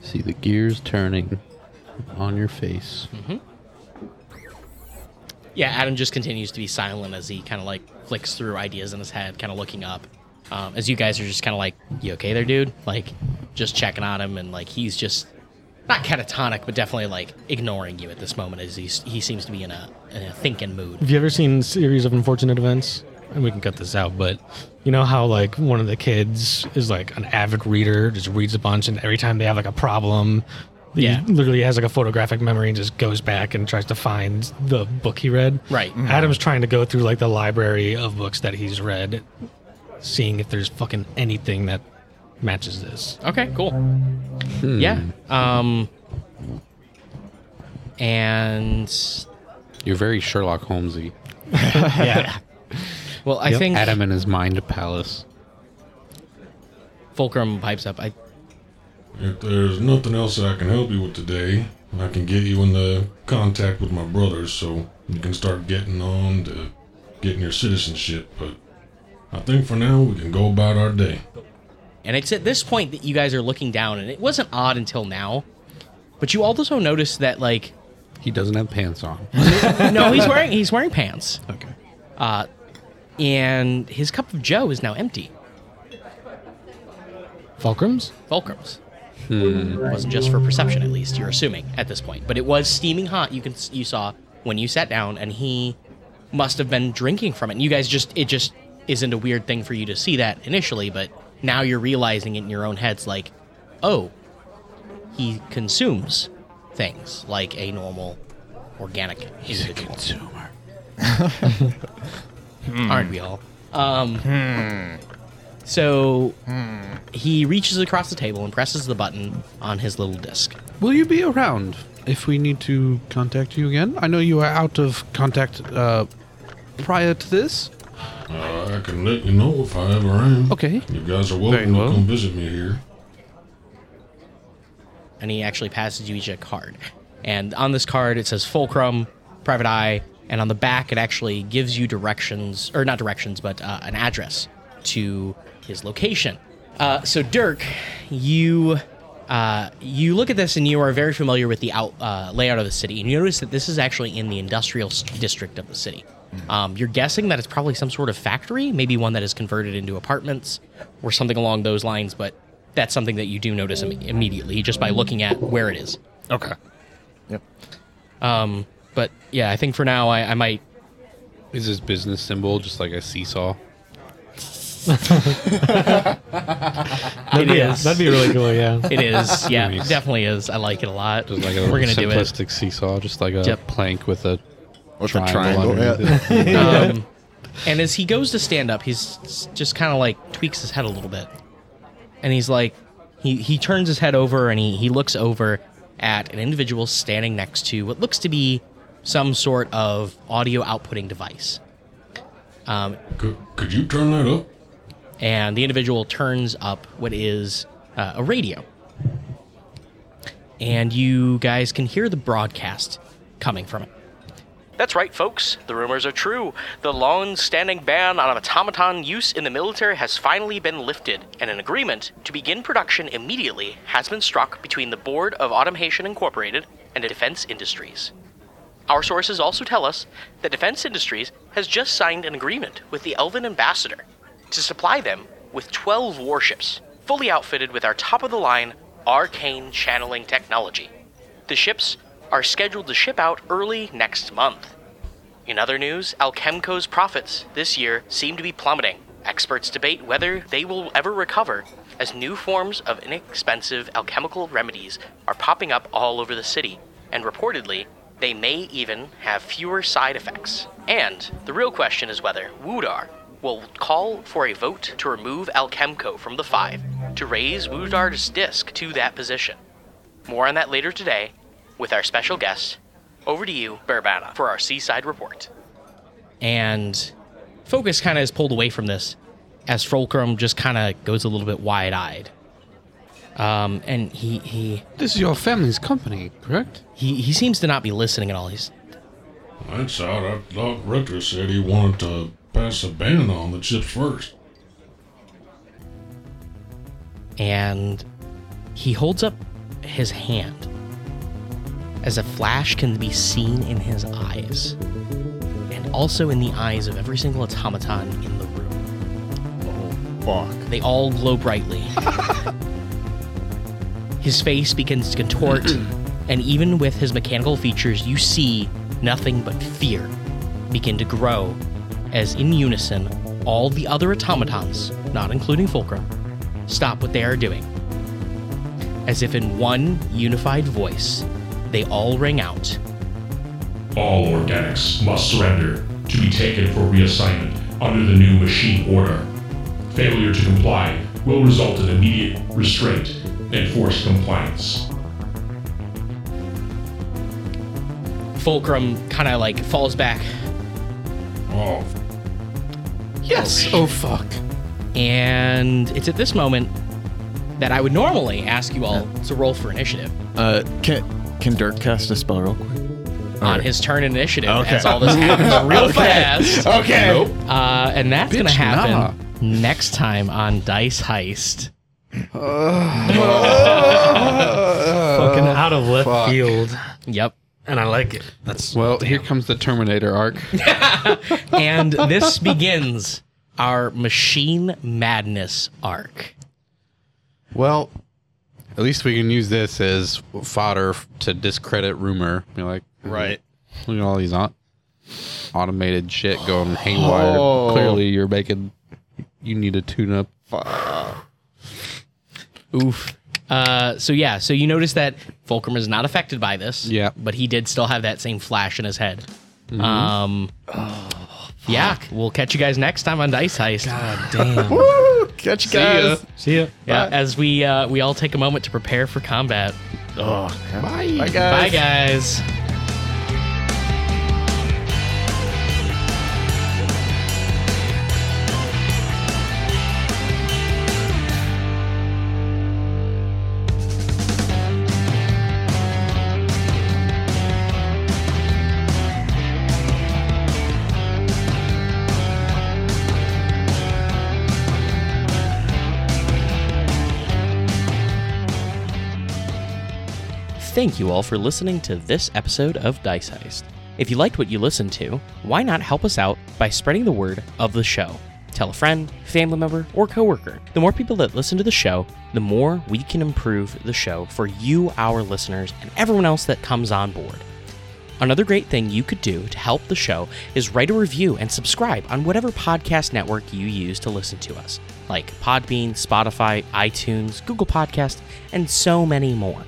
See the gears turning on your face. Mm-hmm. Yeah, Adam just continues to be silent as he kind of like flicks through ideas in his head, kind of looking up. Um, as you guys are just kind of like, "You okay there, dude?" Like, just checking on him, and like he's just not catatonic, but definitely like ignoring you at this moment as he's he seems to be in a, in a thinking mood. Have you ever seen series of unfortunate events? And we can cut this out, but you know how like one of the kids is like an avid reader, just reads a bunch, and every time they have like a problem, Yeah. he literally has like a photographic memory and just goes back and tries to find the book he read. Right. Adam's trying to go through like the library of books that he's read, seeing if there's fucking anything that matches this. Okay, cool. Yeah. Um. And You're very Sherlock Holmesy. Yeah. well, I Yep. think Adam in his mind palace. Fulcrum pipes up. I If there's nothing else that I can help you with today, I can get you in the contact with my brothers so you can start getting on to getting your citizenship. But I think for now we can go about our day. And it's at this point that you guys are looking down, and it wasn't odd until now. But you also notice that, like, He doesn't have pants on. no, he's wearing he's wearing pants, Okay. uh, and his cup of Joe is now empty. Fulcrums? Fulcrum's. It wasn't just for perception, at least you're assuming at this point, but it was steaming hot. You can you saw when you sat down, and he must have been drinking from it. And you guys just it just isn't a weird thing for you to see that initially, but now you're realizing it in your own heads, like, oh, he consumes things like a normal organic He's individual. A consumer. aren't we all? Um, So he reaches across the table and presses the button on his little disc. Will you be around if we need to contact you again? I know you are out of contact uh, prior to this. Uh, I can let you know if I ever am. Okay. You guys are welcome well. to come visit me here. And he actually passes you each a card. And on this card, it says Fulcrum, Private Eye, and on the back, it actually gives you directions, or not directions, but uh, an address to his location. Uh, so, Dirk, you. Uh, you look at this and you are very familiar with the out, uh, layout of the city, and you notice that this is actually in the industrial s- district of the city. Um, you're guessing that it's probably some sort of factory, maybe one that is converted into apartments or something along those lines, but that's something that you do notice Im- immediately just by looking at where it is. Okay. Yep. Um, but yeah, I think for now I, I might. Is his business symbol just like a seesaw? It be, is. That'd be really cool. Yeah. It is. Yeah, Nice. definitely is. I like it a lot. Just like a We're gonna do it. simplistic seesaw, just like a Yep. plank with a With the triangle, triangle, underneath yeah. it. Um, and as he goes to stand up, he's s- just kind of like tweaks his head a little bit, and he's like, he he turns his head over and he he looks over at an individual standing next to what looks to be some sort of audio outputting device. Um, Could, could you turn that up? And the individual turns up what is uh, a radio. And you guys can hear the broadcast coming from it. That's right, folks. The rumors are true. The long standing ban on automaton use in the military has finally been lifted, and an agreement to begin production immediately has been struck between the Board of Automation Incorporated and Defense Industries. Our sources also tell us that Defense Industries has just signed an agreement with the Elven Ambassador to supply them with 12 warships, fully outfitted with our top of the line arcane channeling technology. The ships are scheduled to ship out early next month. In other news, Alchemco's profits this year seem to be plummeting. Experts debate whether they will ever recover, as new forms of inexpensive alchemical remedies are popping up all over the city, and reportedly, they may even have fewer side effects. And the real question is whether Wudar will call for a vote to remove Alchemco from the five to raise Wudar's disc to that position. More on that later today with our special guest. Over to you, Burbana, for our seaside report. And focus kind of is pulled away from this as Fulcrum just kind of goes a little bit wide eyed. Um, and he, he This is your family's company, correct? he he seems to not be listening at all. He's That's odd. I thought Richter said he wanted to pass a ban on the chips first. and he holds up his hand as a flash can be seen in his eyes and also in the eyes of every single automaton in the room. Oh, fuck. They all glow brightly. his face begins to contort, and even with his mechanical features, you see nothing but fear begin to grow as, in unison, all the other automatons, not including Fulcrum, stop what they are doing. As if in one unified voice, they all ring out. All organics must surrender to be taken for reassignment under the new machine order. Failure to comply will result in immediate restraint and forced compliance. Fulcrum kind of like falls back, Oh, Yes. Oh, fuck. and it's at this moment that I would normally ask you all to roll for initiative. Uh, can can Dirk cast a spell real quick? on his turn initiative Okay. as all this happens real fast. Okay. Uh, and that's going to Bitch, happen nah. next time on Dice Heist. Fucking out of left fuck. field, Yep. And I like it. That's Well, here comes the Terminator arc. And this begins our Machine Madness arc. Well, at least we can use this as fodder to discredit rumor. Be like, Right. look at all these au- automated shit going haywire. Oh. Clearly, you're making. You need a tune-up. Oof. Uh, so yeah, so you notice that Fulcrum is not affected by this. Yeah. But he did still have that same flash in his head. Um. yeah, we'll catch you guys next time on Dice Heist. God damn. Woo! Catch you guys. See ya. Yeah, as we uh, we all take a moment to prepare for combat. Oh, bye. Bye, guys. Bye, guys. Thank you all for listening to this episode of Dice Heist. If you liked what you listened to, why not help us out by spreading the word of the show? Tell a friend, family member, or coworker. The more people that listen to the show, the more we can improve the show for you, our listeners, and everyone else that comes on board. Another great thing you could do to help the show is write a review and subscribe on whatever podcast network you use to listen to us, like Podbean, Spotify, iTunes, Google Podcast, and so many more.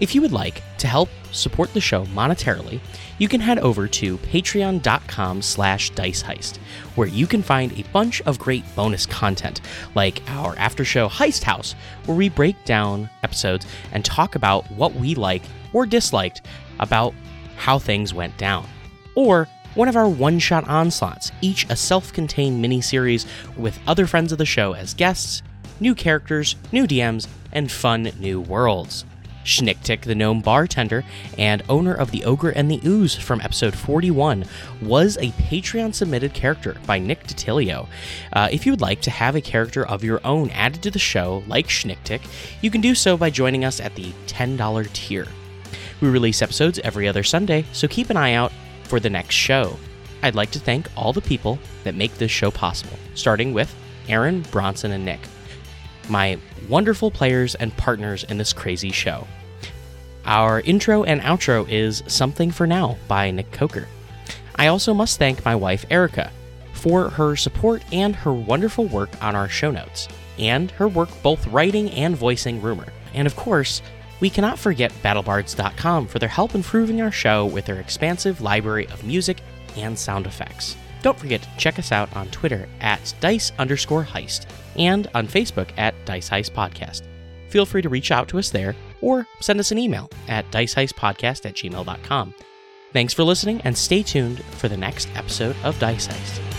If you would like to help support the show monetarily, you can head over to patreon.com slash diceheist, where you can find a bunch of great bonus content, like our after show Heist House, where we break down episodes and talk about what we liked or disliked about how things went down. Or one of our one-shot onslaughts, each a self-contained mini series with other friends of the show as guests, new characters, new DMs, and fun new worlds. Schnicktick, the gnome bartender and owner of the Ogre and the Ooze from episode 41, was a Patreon submitted character by Nick Detilio. Uh, if you would like to have a character of your own added to the show, like Schnicktick, you can do so by joining us at the $10 tier. We release episodes every other Sunday, so keep an eye out for the next show. I'd like to thank all the people that make this show possible, starting with Aaron, Bronson, and Nick my wonderful players and partners in this crazy show. Our intro and outro is Something for Now by Nick Coker. I also must thank my wife Erica for her support and her wonderful work on our show notes, and her work both writing and voicing Rumor. And of course, we cannot forget BattleBards.com for their help improving our show with their expansive library of music and sound effects. Don't forget to check us out on Twitter at dice underscore heist and on Facebook at Dice Heist Podcast. Feel free to reach out to us there or send us an email at diceheistpodcast at gmail.com. Thanks for listening and stay tuned for the next episode of Dice Heist.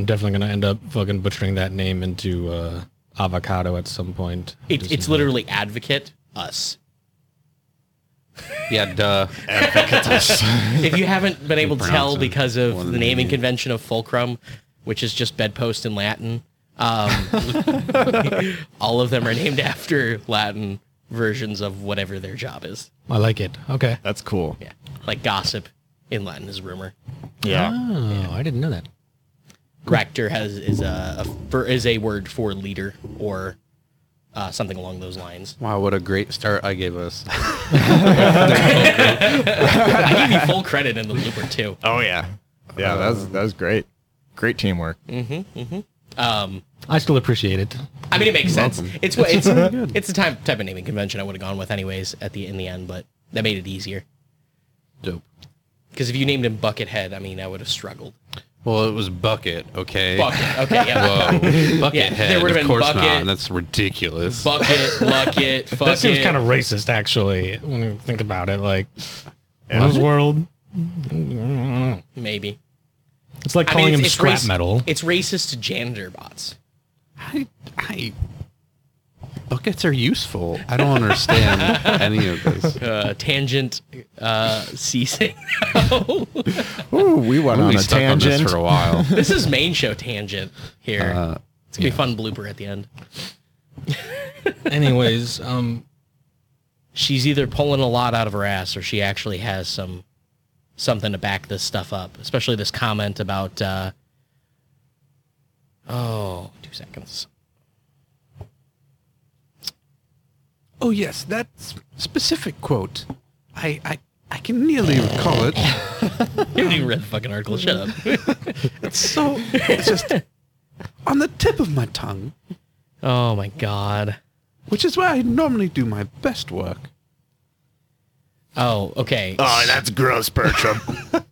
I'm definitely gonna end up fucking butchering that name into uh, avocado at some point. It, Just- it's literally advocate us. Yeah, duh. If you haven't been able to tell Pronounce because of One the naming the- convention of Fulcrum, which is just bedpost in Latin, um, all of them are named after Latin versions of whatever their job is. I like it. Okay. That's cool. Yeah, like gossip in Latin is rumor. Yeah. Oh, I didn't know that. Rector has is a, a for, is a word for leader or uh, something along those lines. Wow, what a great start I gave us. I give you full credit in the looper too. Oh yeah. Yeah, that was that was great. Great teamwork. Um, I still appreciate it. I mean, it makes sense. welcome. It's what it's it's the type type of naming convention I would have gone with anyways at the in the end, but that made it easier. Dope. Because if you named him Buckethead, I mean, I would have struggled. Well, it was bucket, okay? Bucket, okay, yeah. Whoa, bucket Yeah, head. there would've of been course bucket. not. That's ridiculous. Bucket, bucket, fuck That seems it. kind of racist, actually, when you think about it. Like, in this world, maybe. it's like I calling mean, him it's, it's scrap rac- metal. It's racist to janitor bots. I, I, buckets are useful. I don't understand any of this. Uh, tangent uh, ceasing. Ooh, we went I'm on gonna be a stuck on this tangent. for a while. this is main show tangent here. Uh, it's gonna be fun blooper at the end. Anyways, um, she's either pulling a lot out of her ass or she actually has some something to back this stuff up especially this comment about uh oh two seconds Oh yes, that specific quote. I I I can nearly recall it. you haven't even read the fucking article shut up It's so it's just on the tip of my tongue, oh my god which is where I normally do my best work. oh okay Oh, that's gross, Bertram.